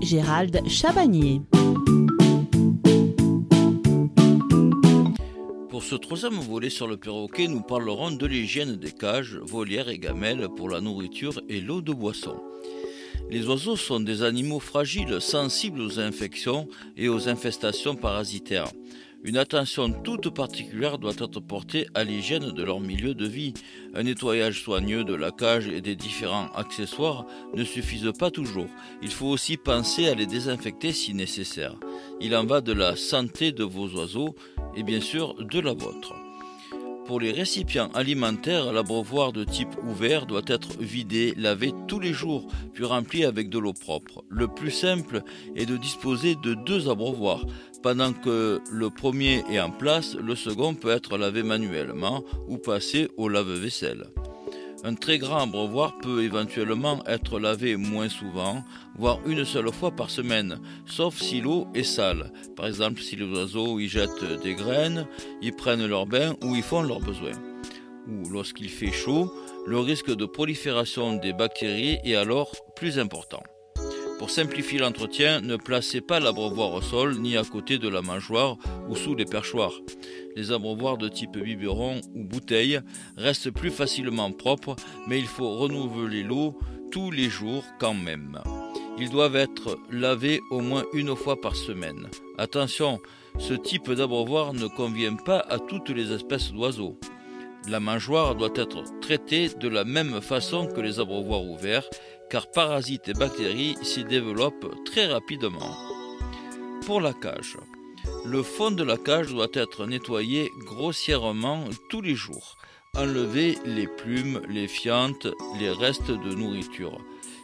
Gérald Chabagnier. Pour ce troisième volet sur le perroquet, nous parlerons de l'hygiène des cages, volières et gamelles pour la nourriture et l'eau de boisson. Les oiseaux sont des animaux fragiles, sensibles aux infections et aux infestations parasitaires. Une attention toute particulière doit être portée à l'hygiène de leur milieu de vie. Un nettoyage soigneux de la cage et des différents accessoires ne suffisent pas toujours. Il faut aussi penser à les désinfecter si nécessaire. Il en va de la santé de vos oiseaux et bien sûr de la vôtre. Pour les récipients alimentaires, l'abreuvoir de type ouvert doit être vidé, lavé tous les jours, puis rempli avec de l'eau propre. Le plus simple est de disposer de deux abreuvoirs. Pendant que le premier est en place, le second peut être lavé manuellement ou passé au lave-vaisselle. Un très grand abreuvoir peut éventuellement être lavé moins souvent, voire une seule fois par semaine, sauf si l'eau est sale. Par exemple, si les oiseaux y jettent des graines, y prennent leur bain ou y font leurs besoins. Ou lorsqu'il fait chaud, le risque de prolifération des bactéries est alors plus important. Pour simplifier l'entretien, ne placez pas l'abreuvoir au sol ni à côté de la mangeoire ou sous les perchoirs. Les abreuvoirs de type biberon ou bouteille restent plus facilement propres, mais il faut renouveler l'eau tous les jours quand même. Ils doivent être lavés au moins une fois par semaine. Attention, ce type d'abreuvoir ne convient pas à toutes les espèces d'oiseaux. La mangeoire doit être traitée de la même façon que les abreuvoirs ouverts car parasites et bactéries s'y développent très rapidement. Pour la cage, le fond de la cage doit être nettoyé grossièrement tous les jours. Enlever les plumes, les fientes, les restes de nourriture.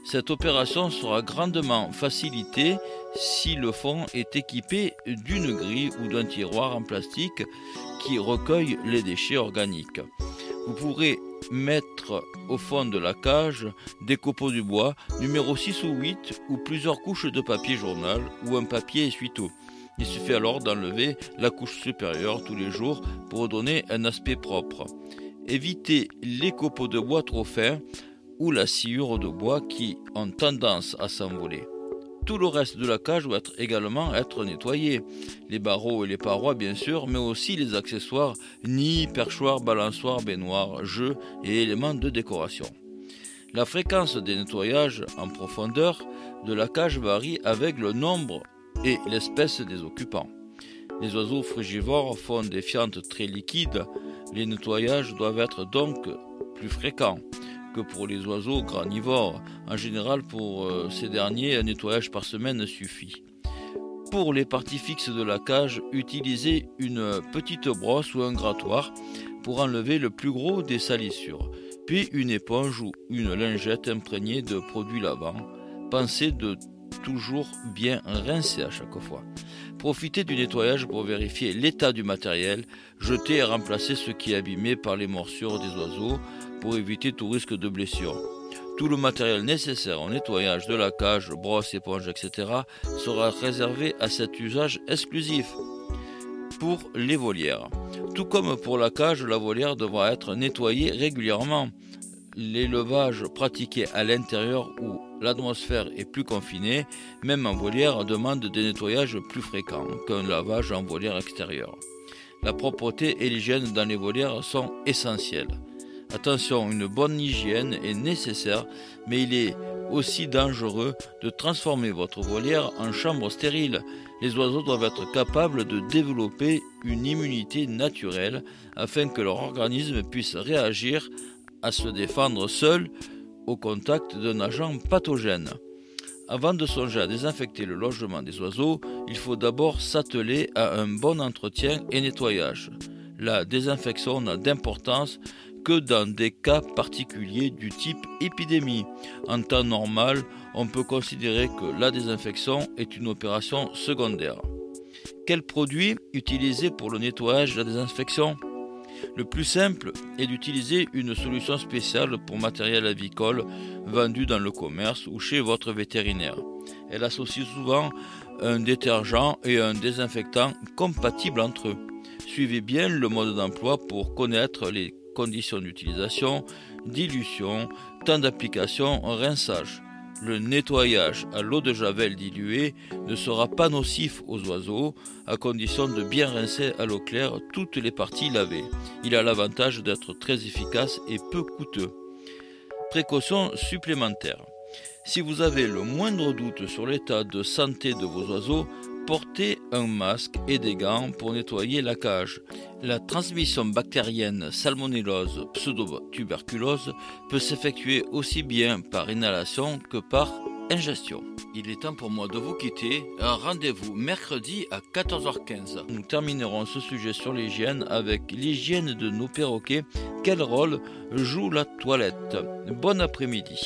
Cette opération sera grandement facilitée si le fond est équipé d'une grille ou d'un tiroir en plastique qui recueille les déchets organiques. Vous pourrez mettre au fond de la cage des copeaux du bois, numéro 6 ou 8, ou plusieurs couches de papier journal ou un papier essuie-tout. Il suffit alors d'enlever la couche supérieure tous les jours pour donner un aspect propre. Évitez les copeaux de bois trop fins ou la sciure de bois qui ont tendance à s'envoler. Tout le reste de la cage doit également être nettoyé. Les barreaux et les parois bien sûr, mais aussi les accessoires, nids, perchoirs, balançoires, baignoires, jeux et éléments de décoration. La fréquence des nettoyages en profondeur de la cage varie avec le nombre et l'espèce des occupants. Les oiseaux frugivores font des fientes très liquides, les nettoyages doivent être donc plus fréquents que pour les oiseaux granivores. En général, pour euh, ces derniers, un nettoyage par semaine suffit. Pour les parties fixes de la cage, utilisez une petite brosse ou un grattoir pour enlever le plus gros des salissures, puis une éponge ou une lingette imprégnée de produits lavants. Pensez de toujours bien rincer à chaque fois. Profitez du nettoyage pour vérifier l'état du matériel, jeter et remplacer ce qui est abîmé par les morsures des oiseaux pour éviter tout risque de blessure. Tout le matériel nécessaire au nettoyage de la cage, brosse, éponge, etc. sera réservé à cet usage exclusif. Pour les volières. Tout comme pour la cage, la volière devra être nettoyée régulièrement. L'élevage pratiqué à l'intérieur où l'atmosphère est plus confinée, même en volière, demande des nettoyages plus fréquents qu'un lavage en volière extérieure. La propreté et l'hygiène dans les volières sont essentielles. Attention, une bonne hygiène est nécessaire, mais il est aussi dangereux de transformer votre volière en chambre stérile. Les oiseaux doivent être capables de développer une immunité naturelle afin que leur organisme puisse réagir à se défendre seul au contact d'un agent pathogène. Avant de songer à désinfecter le logement des oiseaux, il faut d'abord s'atteler à un bon entretien et nettoyage. La désinfection n'a d'importance que dans des cas particuliers du type épidémie. En temps normal, on peut considérer que la désinfection est une opération secondaire. Quel produit utiliser pour le nettoyage et la désinfection? Le plus simple est d'utiliser une solution spéciale pour matériel avicole vendu dans le commerce ou chez votre vétérinaire. Elle associe souvent un détergent et un désinfectant compatibles entre eux. Suivez bien le mode d'emploi pour connaître les conditions d'utilisation, dilution, temps d'application, rinçage. Le nettoyage à l'eau de javel diluée ne sera pas nocif aux oiseaux, à condition de bien rincer à l'eau claire toutes les parties lavées. Il a l'avantage d'être très efficace et peu coûteux. Précaution supplémentaire. Si vous avez le moindre doute sur l'état de santé de vos oiseaux, portez un masque et des gants pour nettoyer la cage. La transmission bactérienne salmonellose pseudotuberculose peut s'effectuer aussi bien par inhalation que par ingestion. Il est temps pour moi de vous quitter. Un rendez-vous mercredi à 14h15. Nous terminerons ce sujet sur l'hygiène avec l'hygiène de nos perroquets. Quel rôle joue la toilette? Bon après-midi.